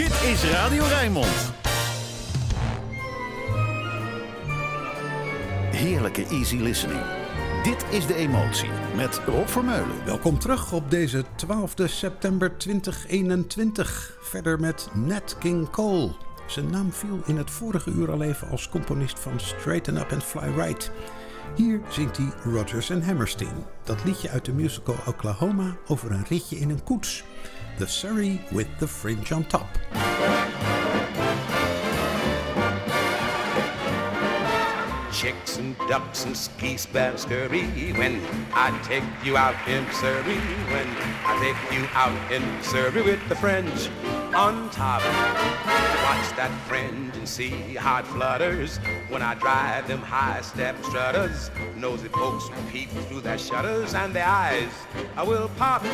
Dit is Radio Rijnmond. Heerlijke easy listening. Dit is De Emotie met Rob Vermeulen. Welkom terug op deze 12 september 2021. Verder met Nat King Cole. Zijn naam viel in het vorige uur al even als componist van Straighten Up and Fly Right. Hier zingt hij Rodgers and Hammerstein. Dat liedje uit de musical Oklahoma over een ritje in een koets. The Surrey with the Fringe on Top. Chicks and ducks and that scurry when I take you out in Surrey, when I take you out in Surrey with the fringe on top. Watch that fringe and see how it flutters when I drive them high step strutters. Nosy folks peep through their shutters and their eyes I will pop.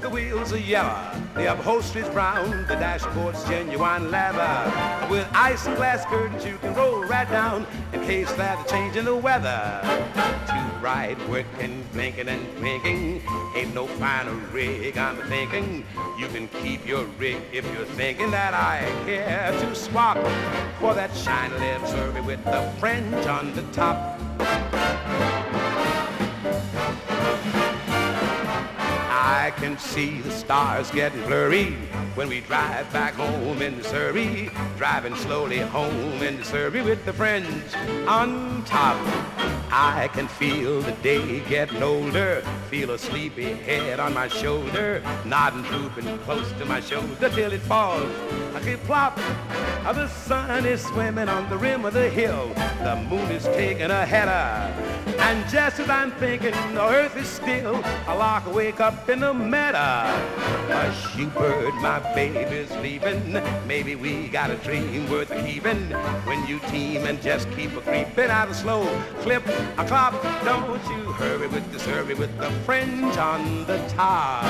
The wheels are yellow, the upholstery's brown, the dashboard's genuine leather. With ice glass curtains you can roll right down in case there's a change in the weather. Too bright, working, blinking and blinking. Ain't no finer rig, I'm thinking. You can keep your rig if you're thinking that I care to swap for that shiny little Surrey with the fringe on the top. I can see the stars getting blurry when we drive back home in Surrey, driving slowly home in Surrey with the friends on top. I can feel the day getting older, feel a sleepy head on my shoulder, nodding, drooping close to my shoulder till it falls. I keep plop. The sun is swimming on the rim of the hill, the moon is taking a header. And just as I'm thinking the earth is still, I lock wake up in the meadow. A shoebird, my baby's leaving. Maybe we got a dream worth keeping. When you team and just keep a creeping out a slow clip a clop. Don't you hurry with the Surrey with the fringe on the top.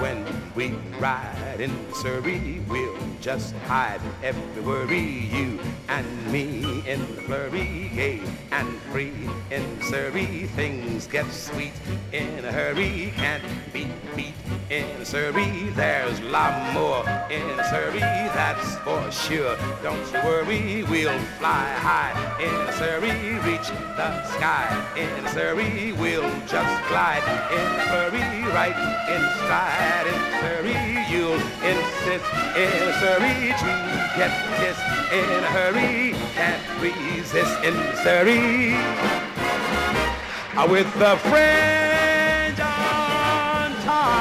When we ride in Surrey, we'll just hide every worry. You and me in the flurry, gay and free in Surrey. Things get sweet in a hurry, can't beat beat in Surrey. There's a lot more in Surrey, that's for sure. Don't you worry, we'll fly high in Surrey, reach the sky in Surrey. We'll just glide in a flurry, right in stride in Surrey. You'll insist to get in a in. Uh, With the top.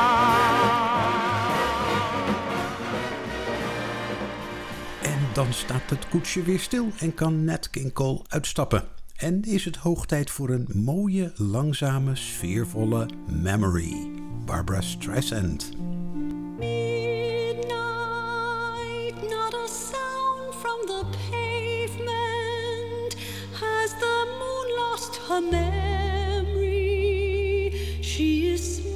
En dan staat het koetsje weer stil en kan Nat King Cole uitstappen. En is het hoog tijd voor een mooie, langzame, sfeervolle memory. Barbara Streisand. Her memory? She is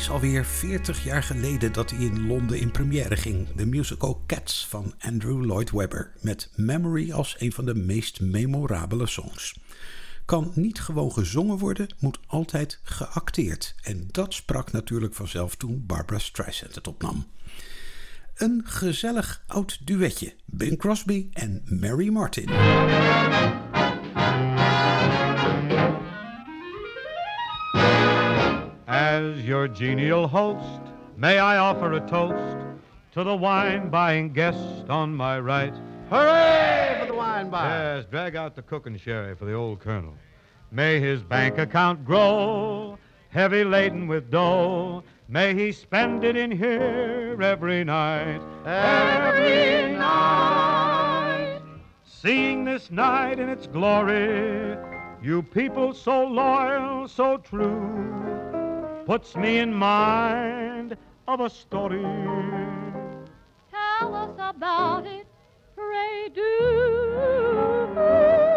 is alweer 40 jaar geleden dat hij in Londen in première ging. De musical Cats van Andrew Lloyd Webber. Met Memory als een van de meest memorabele songs. Kan niet gewoon gezongen worden, moet altijd geacteerd. En dat sprak natuurlijk vanzelf toen Barbara Streisand het opnam. Een gezellig oud duetje. Bing Crosby en Mary Martin. As your genial host, may I offer a toast to the wine buying guest on my right? Hooray for the wine bar. Yes, drag out the cooking sherry for the old colonel. May his bank account grow, heavy laden with dough. May he spend it in here every night. Every night. Seeing this night in its glory, you people so loyal, so true, puts me in mind of a story. Tell us about it, pray do.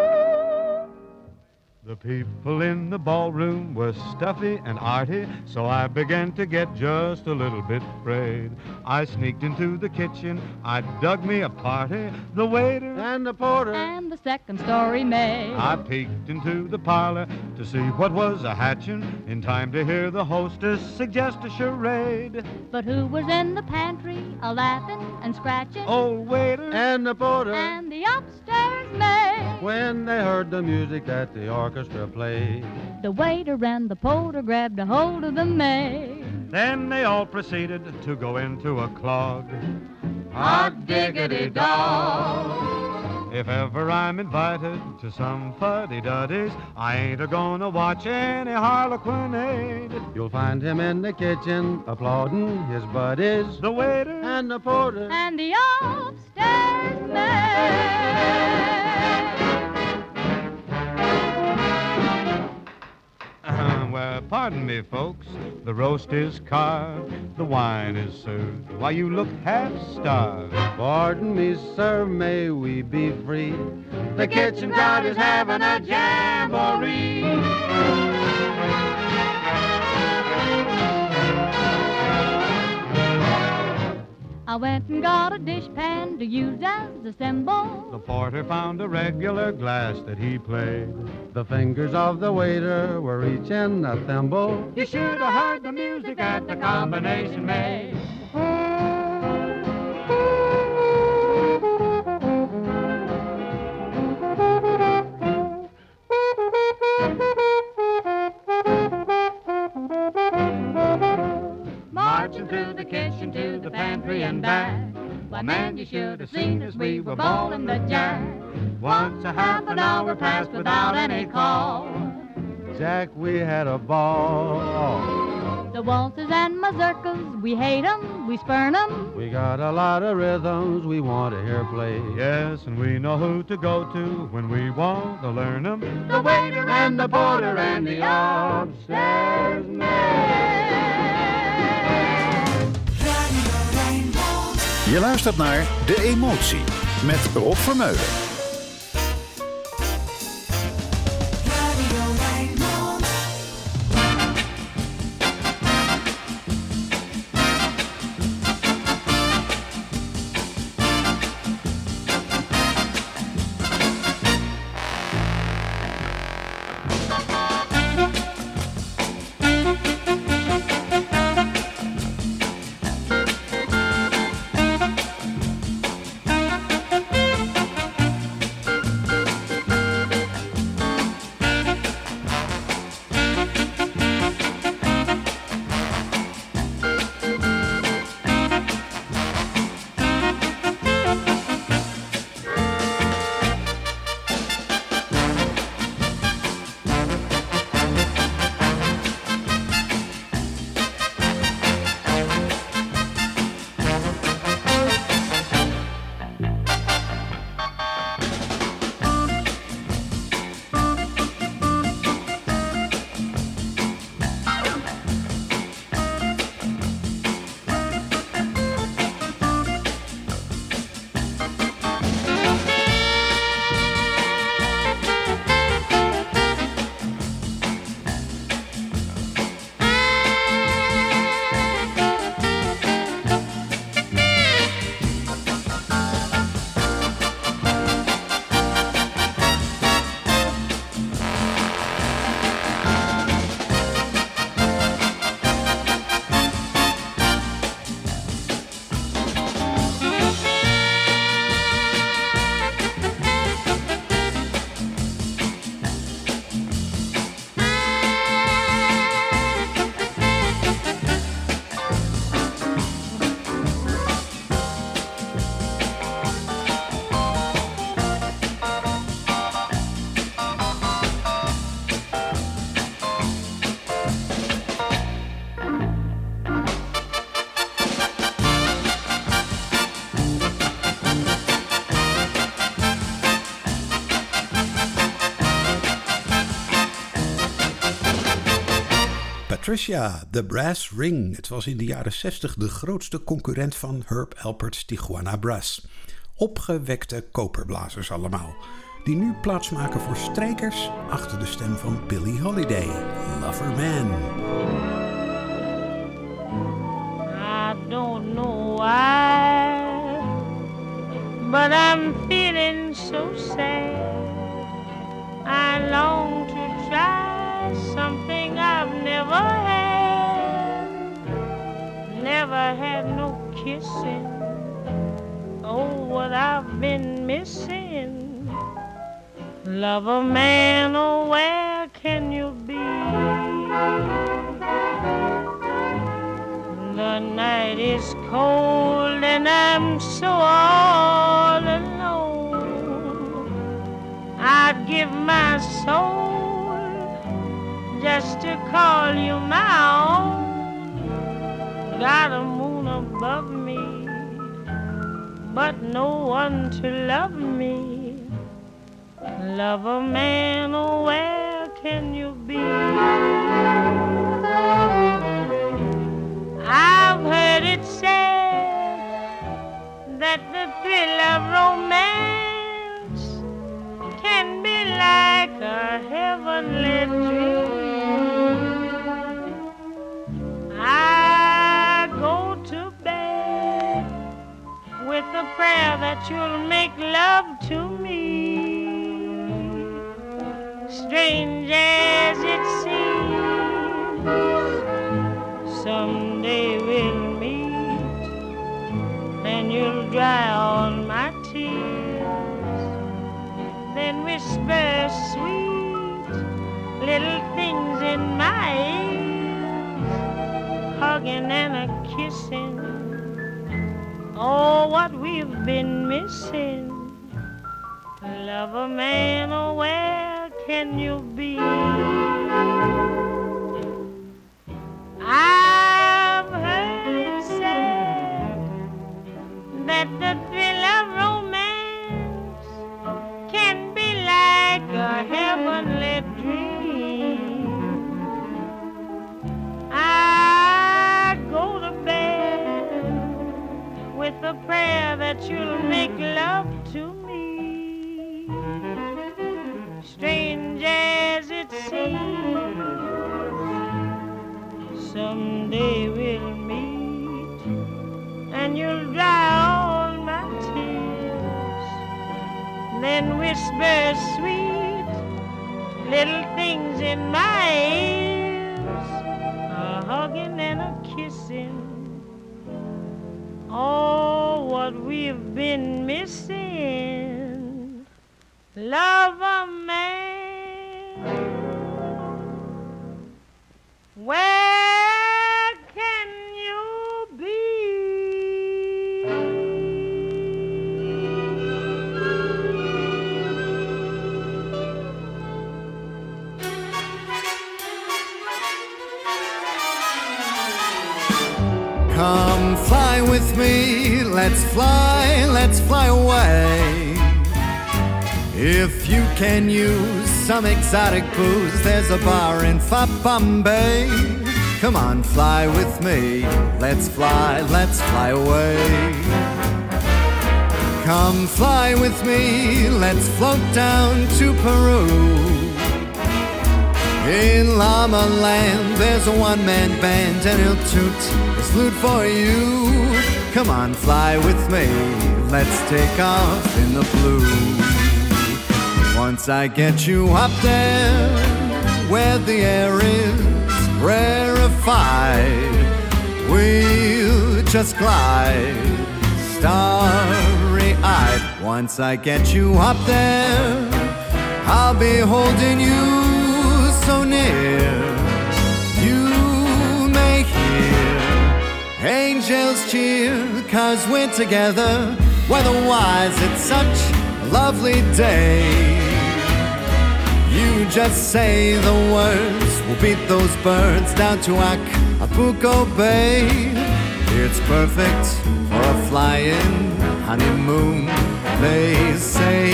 The people in the ballroom were stuffy and arty, so I began to get just a little bit afraid. I sneaked into the kitchen, I dug me a party. The waiter And the porter. And the second story maid. I peeked into the parlor to see what was a hatchin', in time to hear the hostess suggest a charade. But who was in the pantry, a laughing and scratching? Old waiter, And the porter. And the upstairs maid. When they heard the music that the orchestra played. The waiter and the porter grabbed a hold of the maid. then they all proceeded to go into a clog. Hot diggity dog. If ever I'm invited to some fuddy-duddies, I ain't a-gonna watch any harlequinade. You'll find him in the kitchen applauding his buddies. The waiter And the porter. And the upstairs maid. Well, pardon me, folks. The roast is carved, the wine is served. Why, you look half starved. Pardon me, sir, may we be free? The kitchen crowd is having a jamboree. I went and got a dishpan to use as a symbol. The porter found a regular glass that he played. The fingers of the waiter were each in a thimble. You should have heard the music at the combination made. Pantry and back. Why, man, you should have seen us. We were bowling the jack. Once a half an hour passed without any call. Jack, we had a ball. The waltzes and mazurkas, we hate 'em, we spurn 'em. We got a lot of rhythms we want to hear play. Yes, and we know who to go to when we want to learn 'em. The waiter and the porter and the upstairs maid. Je luistert naar De Emotie met Rob Vermeulen. Patricia, The Brass Ring. Het was in de jaren 60 de grootste concurrent van Herb Alpert's Tijuana Brass. Opgewekte koperblazers allemaal. Die nu plaatsmaken voor strijkers achter de stem van Billie Holiday, Lover Man. I don't know why, but I'm feeling so sad. I long to try something I've never had. Never had no kissing. Oh, what I've been missing. Love a man, oh, where can you be? The night is cold and I'm so all alone. I'd give my soul just to call you my own. Got a moon above me, but no one to love me. Love a man, oh, where can you be? I've heard it said that the thrill of romance can be like a heavenly that you'll make love to me. Strange as it seems, someday we'll meet and you'll dry all my tears. Then whisper sweet little things in my ears, hugging and a kissing. Oh, what we've been missing. Love a man, oh, where can you be? A prayer that you'll make love to me. Strange as it seems, someday we'll meet and you'll dry all my tears. Then whisper sweet little things in my ears, a hugging and a kissing. Oh, what we've been missing. Love a man. Let's fly, let's fly away. If you can use some exotic booze, there's a bar in Bombay. Come on, fly with me, let's fly, let's fly away. Come fly with me, let's float down to Peru. In Llama Land, there's a one man band, and he'll toot his lute for you. Come on, fly with me, let's take off in the blue. Once I get you up there, where the air is rarefied, we'll just glide, starry eyed. Once I get you up there, I'll be holding you angels cheer, cause we're together. Weatherwise, it's such a lovely day. You just say the words, we'll beat those birds down to Acapulco Bay. It's perfect for a flying honeymoon, they say.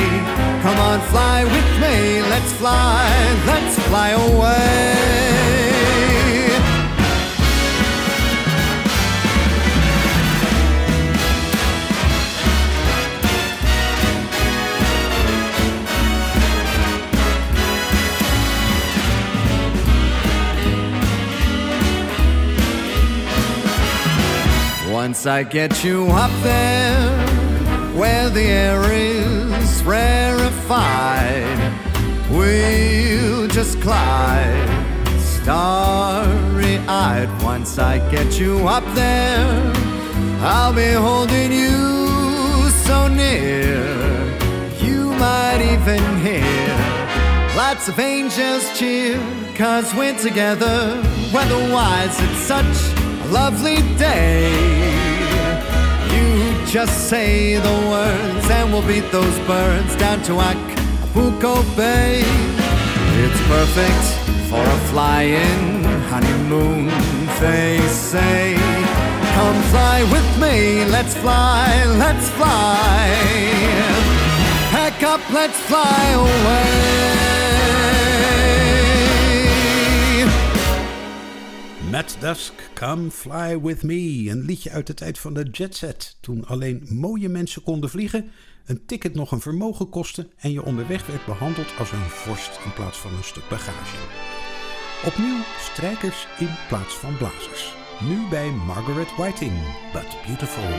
Come on, fly with me, let's fly, let's fly away. I get you up there, where the air is rarefied, we'll just glide starry eyed. Once I get you up there, I'll be holding you so near, you might even hear lots of angels cheer, cause we're together weatherwise, it's such a lovely day. Just say the words, and we'll beat those birds down to Acapulco Bay. It's perfect for a flying honeymoon, they say. Come fly with me, let's fly, let's fly. Pack up, let's fly away. Matt Dusk, Come Fly With Me. Een liedje uit de tijd van de Jet Set. Toen alleen mooie mensen konden vliegen, een ticket nog een vermogen kostte en je onderweg werd behandeld als een vorst in plaats van een stuk bagage. Opnieuw strijkers in plaats van blazers. Nu bij Margaret Whiting, But Beautiful.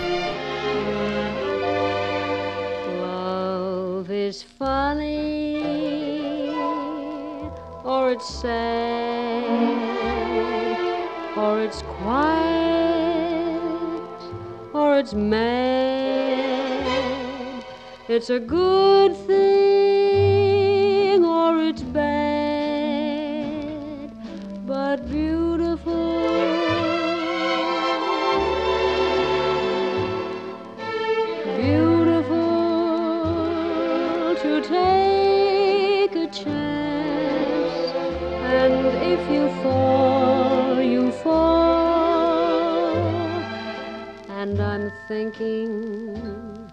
Love is funny or it's sad or it's quiet or it's mad. It's a good thing or it's bad, but beautiful. Beautiful to take a chance, and if you fall, thinking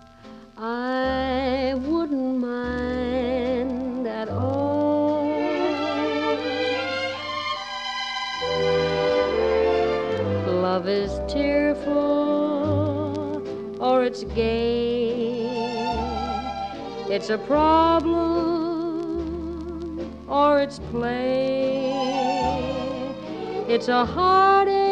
I wouldn't mind at all. Love is tearful or it's gay. It's a problem or it's play. It's a heartache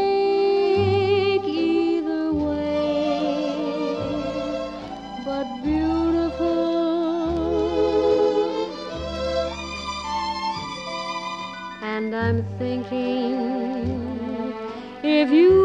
I'm thinking if you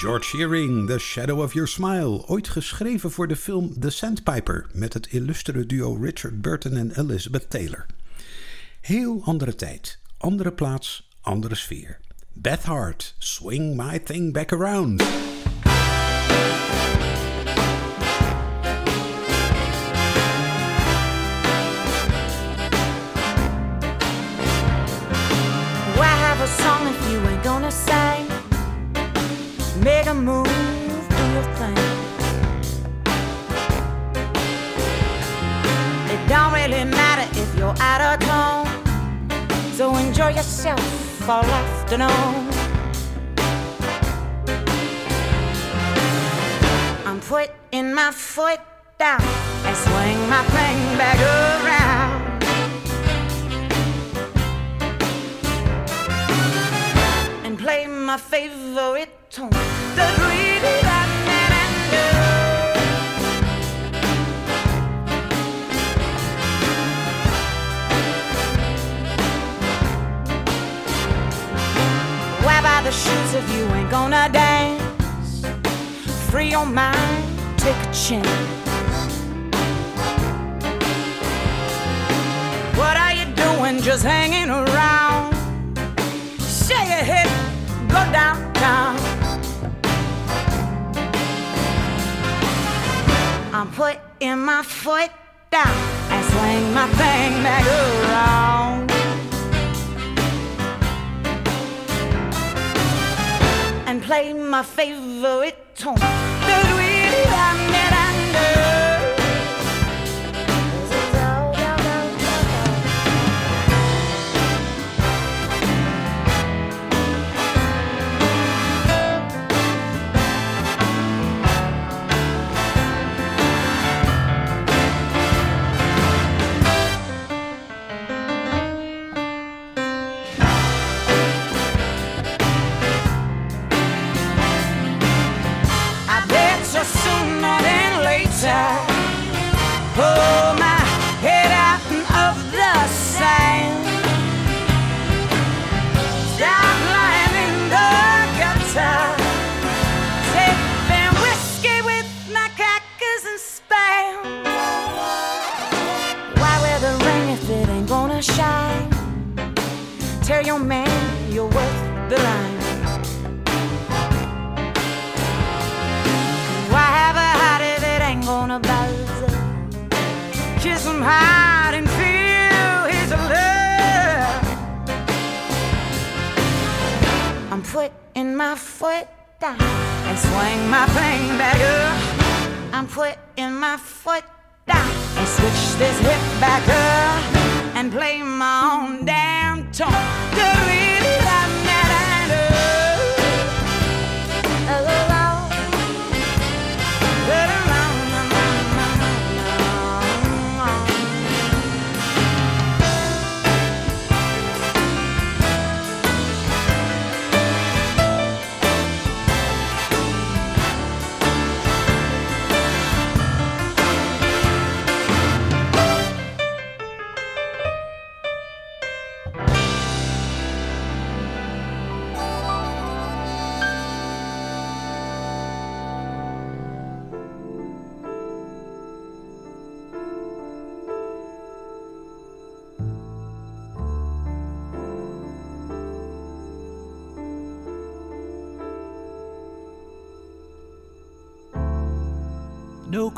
George Shearing, The Shadow of Your Smile, ooit geschreven voor de film The Sandpiper met het illustere duo Richard Burton en Elizabeth Taylor. Heel andere tijd, andere plaats, andere sfeer. Beth Hart, Swing My Thing Back Around. Afternoon. Play my favorite tune. My foot down and swing my thing back up. I'm putting my foot down and switch this hip back up and play my own damn tune.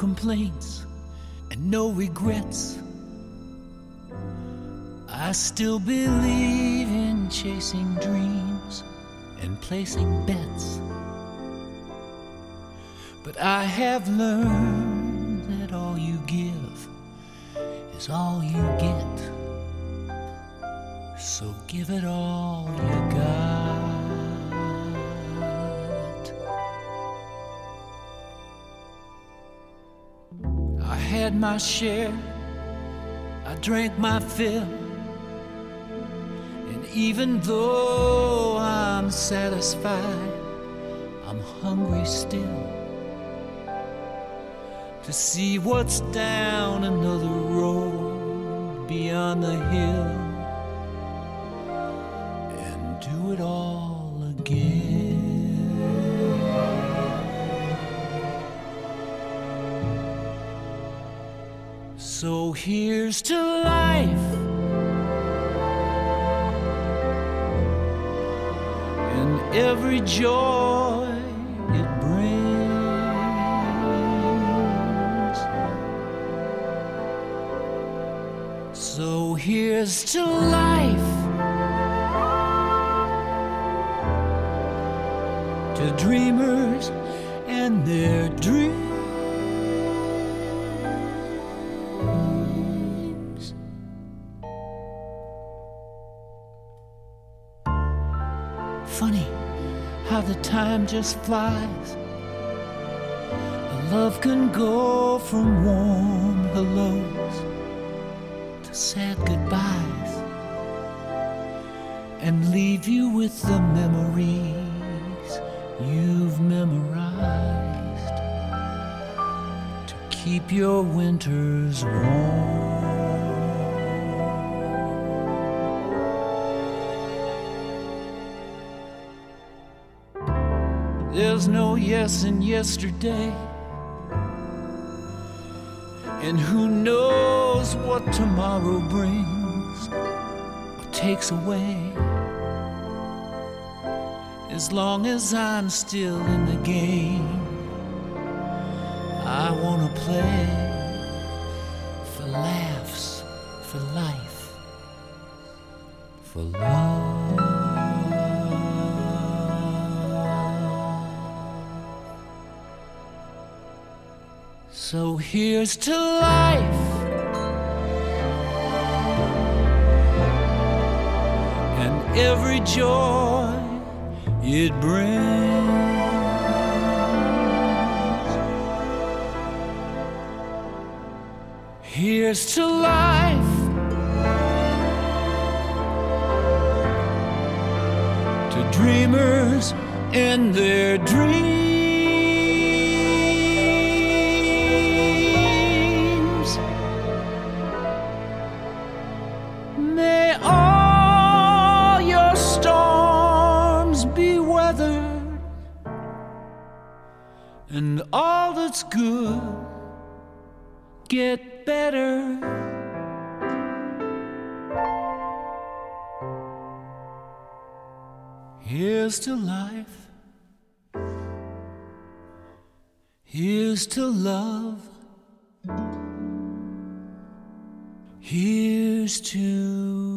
Complaints and no regrets. I still believe in chasing dreams and placing bets. But I have learned that all you give is all you get. So give it all you got. Had my share, I drank my fill. And even though I'm satisfied, I'm hungry still to see what's down another road beyond the hill and do it all again. So here's to life. And every joy it brings. So here's to life. To dreamers and their dreams. Time just flies. Love can go from warm hellos to sad goodbyes and leave you with the memories you've memorized to keep your winters warm. There's no yes in yesterday. And who knows what tomorrow brings or takes away. As long as I'm still in the game, I wanna play for laughs, for life, for love. Here's to life. And every joy it brings. Here's to life. To dreamers and their dreams. Good get better. Here's to life. Here's to love. Here's to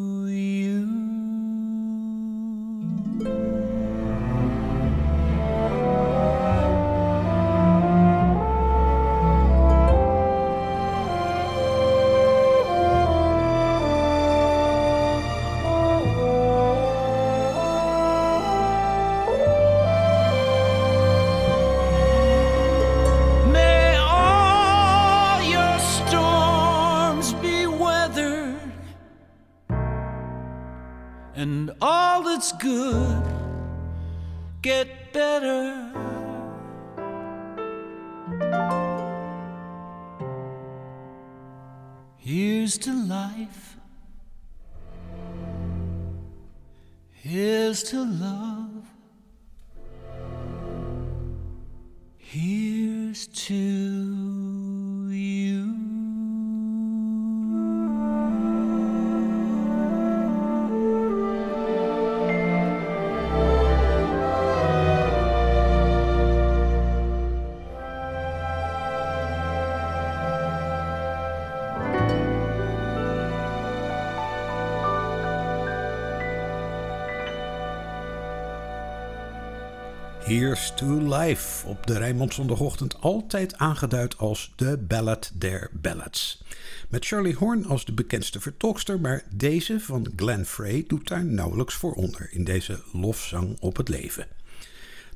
op de Rijnmond zondagochtend altijd aangeduid als de Ballad der Ballads. Met Charlie Horn als de bekendste vertolkster, maar deze van Glenn Frey doet daar nauwelijks voor onder in deze lofzang op het leven.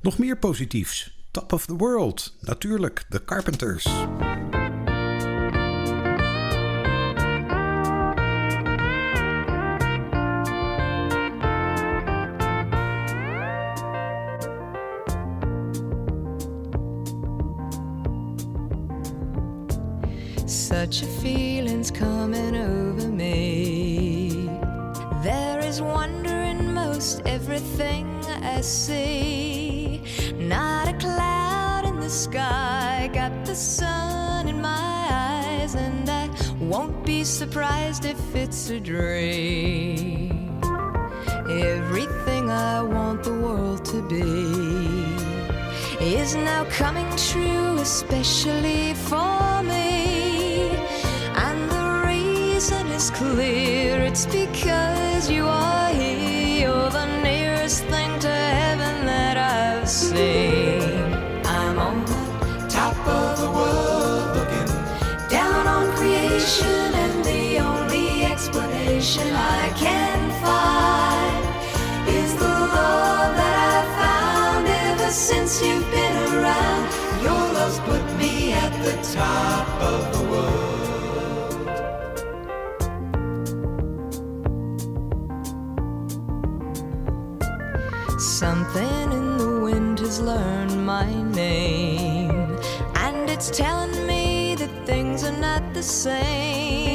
Nog meer positiefs. Top of the World, natuurlijk, The Carpenters. Surprised if it's a dream. Everything I want the world to be is now coming true, especially for me. And the reason is clear it's because explanation I can find is the love that I found ever since you've been around. Your love's put me at the top of the world. Something in the wind has learned my name, and it's telling me that things are not the same.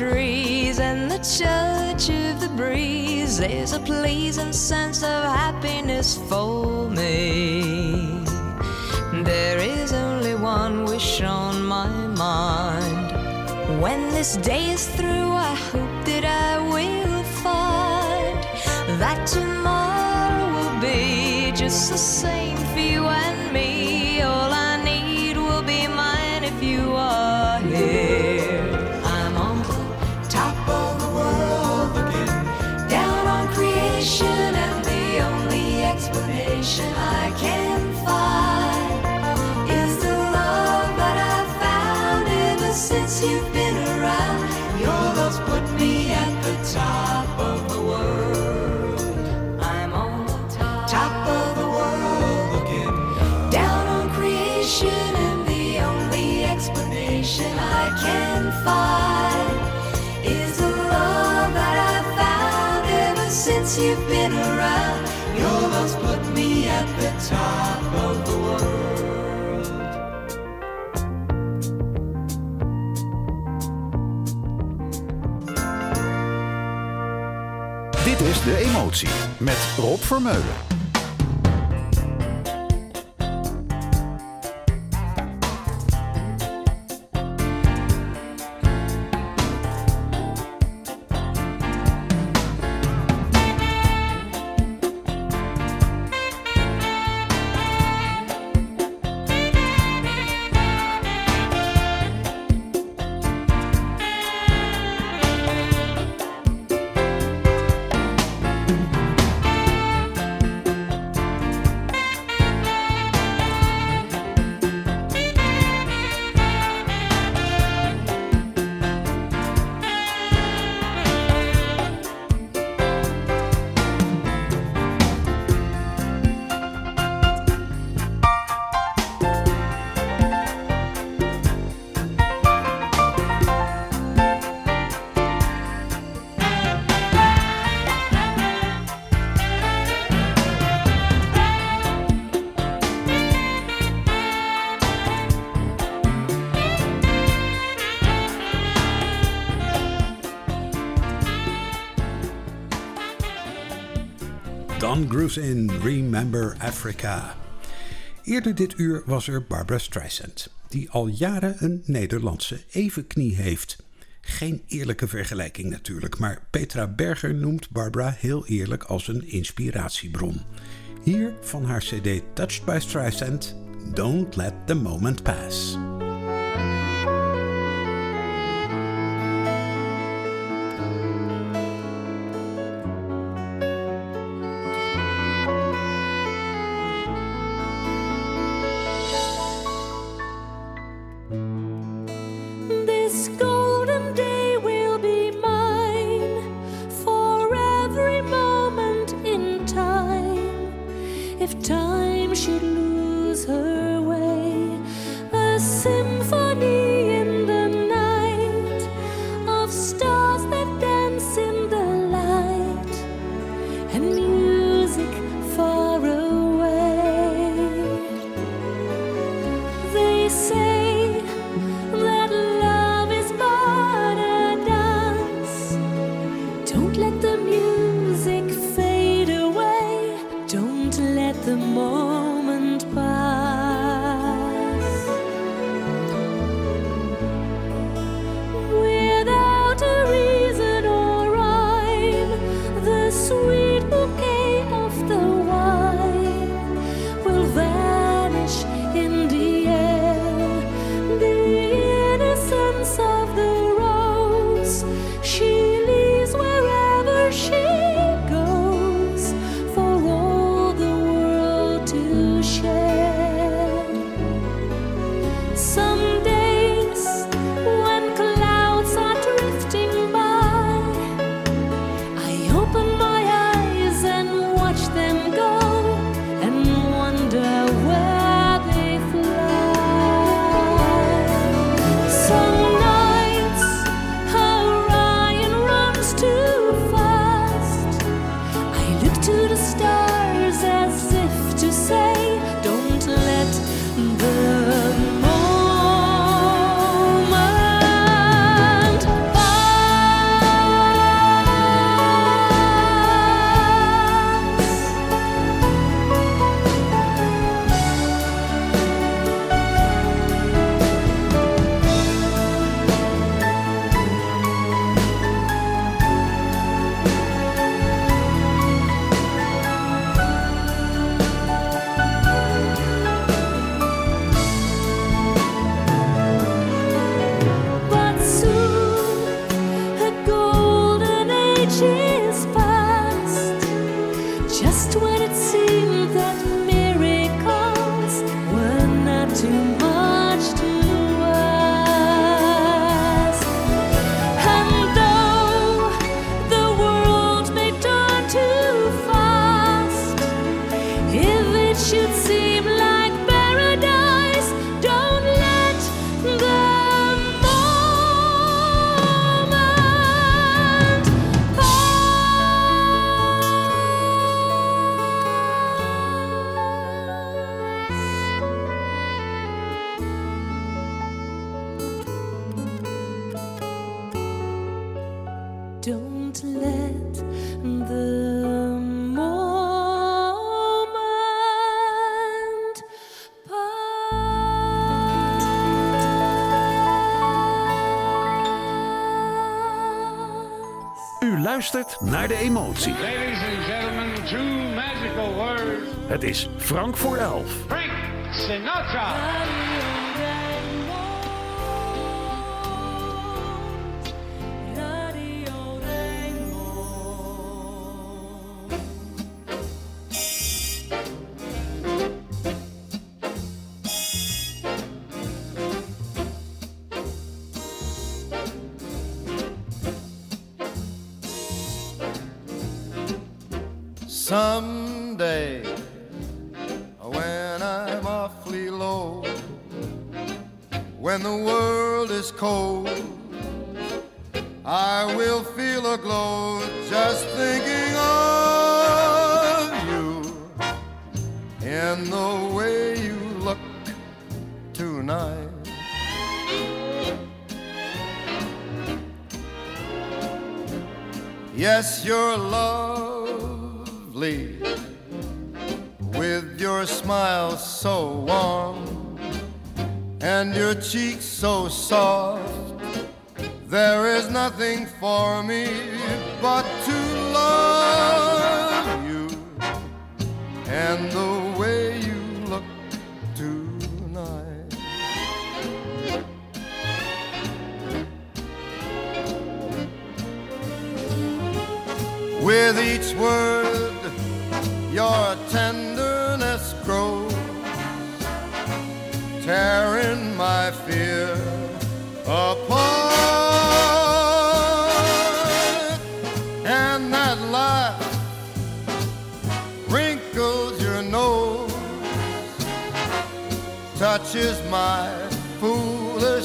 Trees and the touch of the breeze, there's a pleasing sense of happiness for me. There is only one wish on my mind. When this day is through, I hope that I will find that tomorrow will be just the same for you and me. Dit is De Emotie met Rob Vermeulen. Grusin, Remember Africa. Eerder dit uur was er Barbara Streisand, die al jaren een Nederlandse evenknie heeft. Geen eerlijke vergelijking natuurlijk, maar Petra Berger noemt Barbara heel eerlijk als een inspiratiebron. Hier van haar CD Touched by Streisand, Don't Let the Moment Pass. Luistert naar de emotie. Ladies and gentlemen, two magical words. Het is Frank voor elf. Frank Sinatra. Nothing for me but to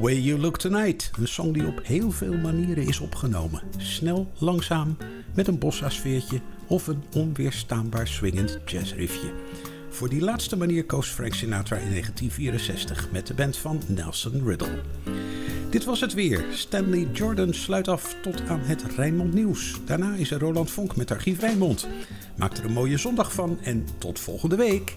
Way You Look Tonight. Een song die op heel veel manieren is opgenomen. Snel, langzaam, met een bossa-sfeertje of een onweerstaanbaar swingend jazzriffje. Voor die laatste manier koos Frank Sinatra in 1964 met de band van Nelson Riddle. Dit was het weer. Stanley Jordan sluit af tot aan het Rijnmond Nieuws. Daarna is er Roland Vonk met Archief Rijnmond. Maak er een mooie zondag van en tot volgende week.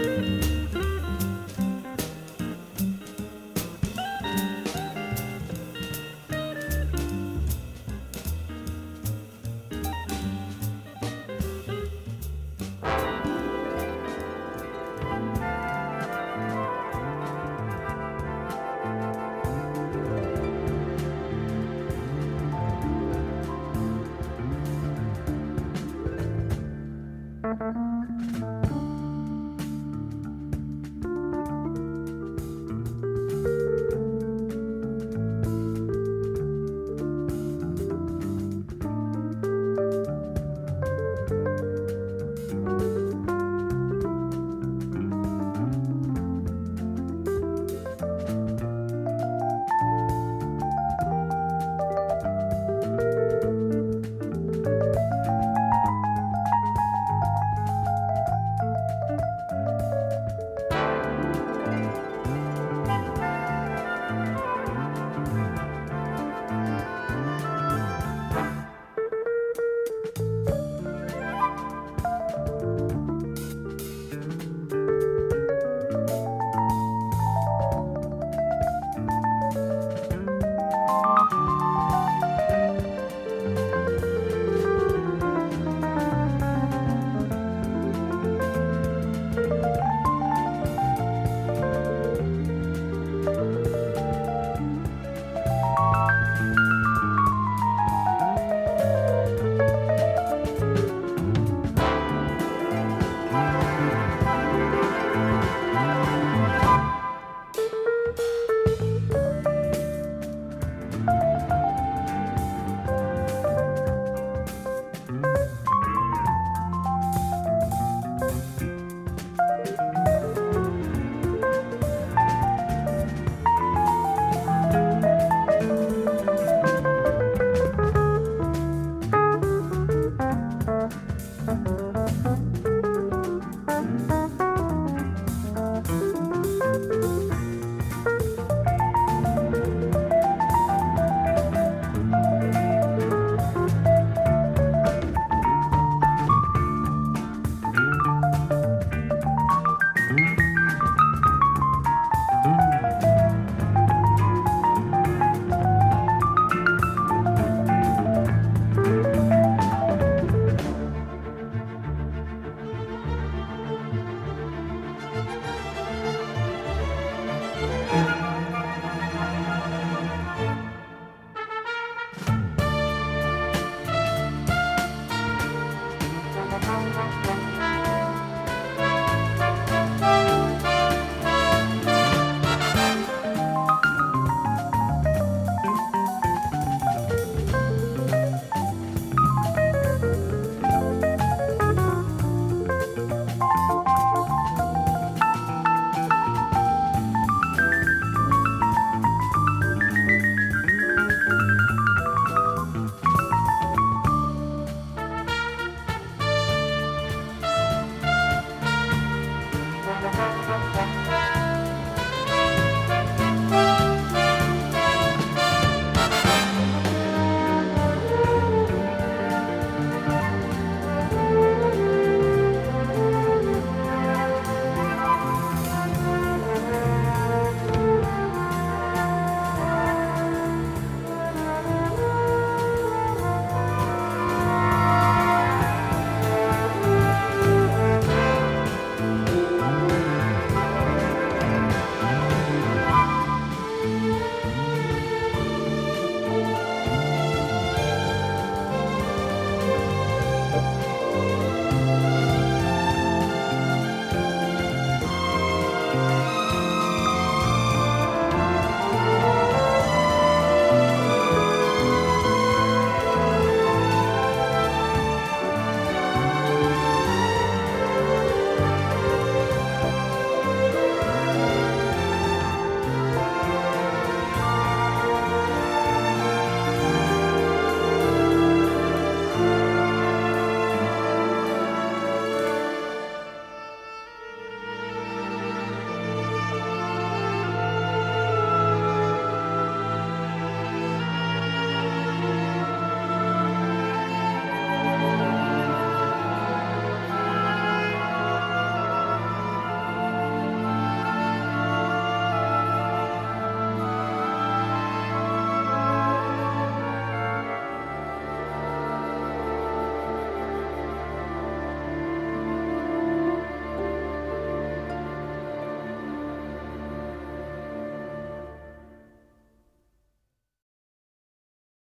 Bye.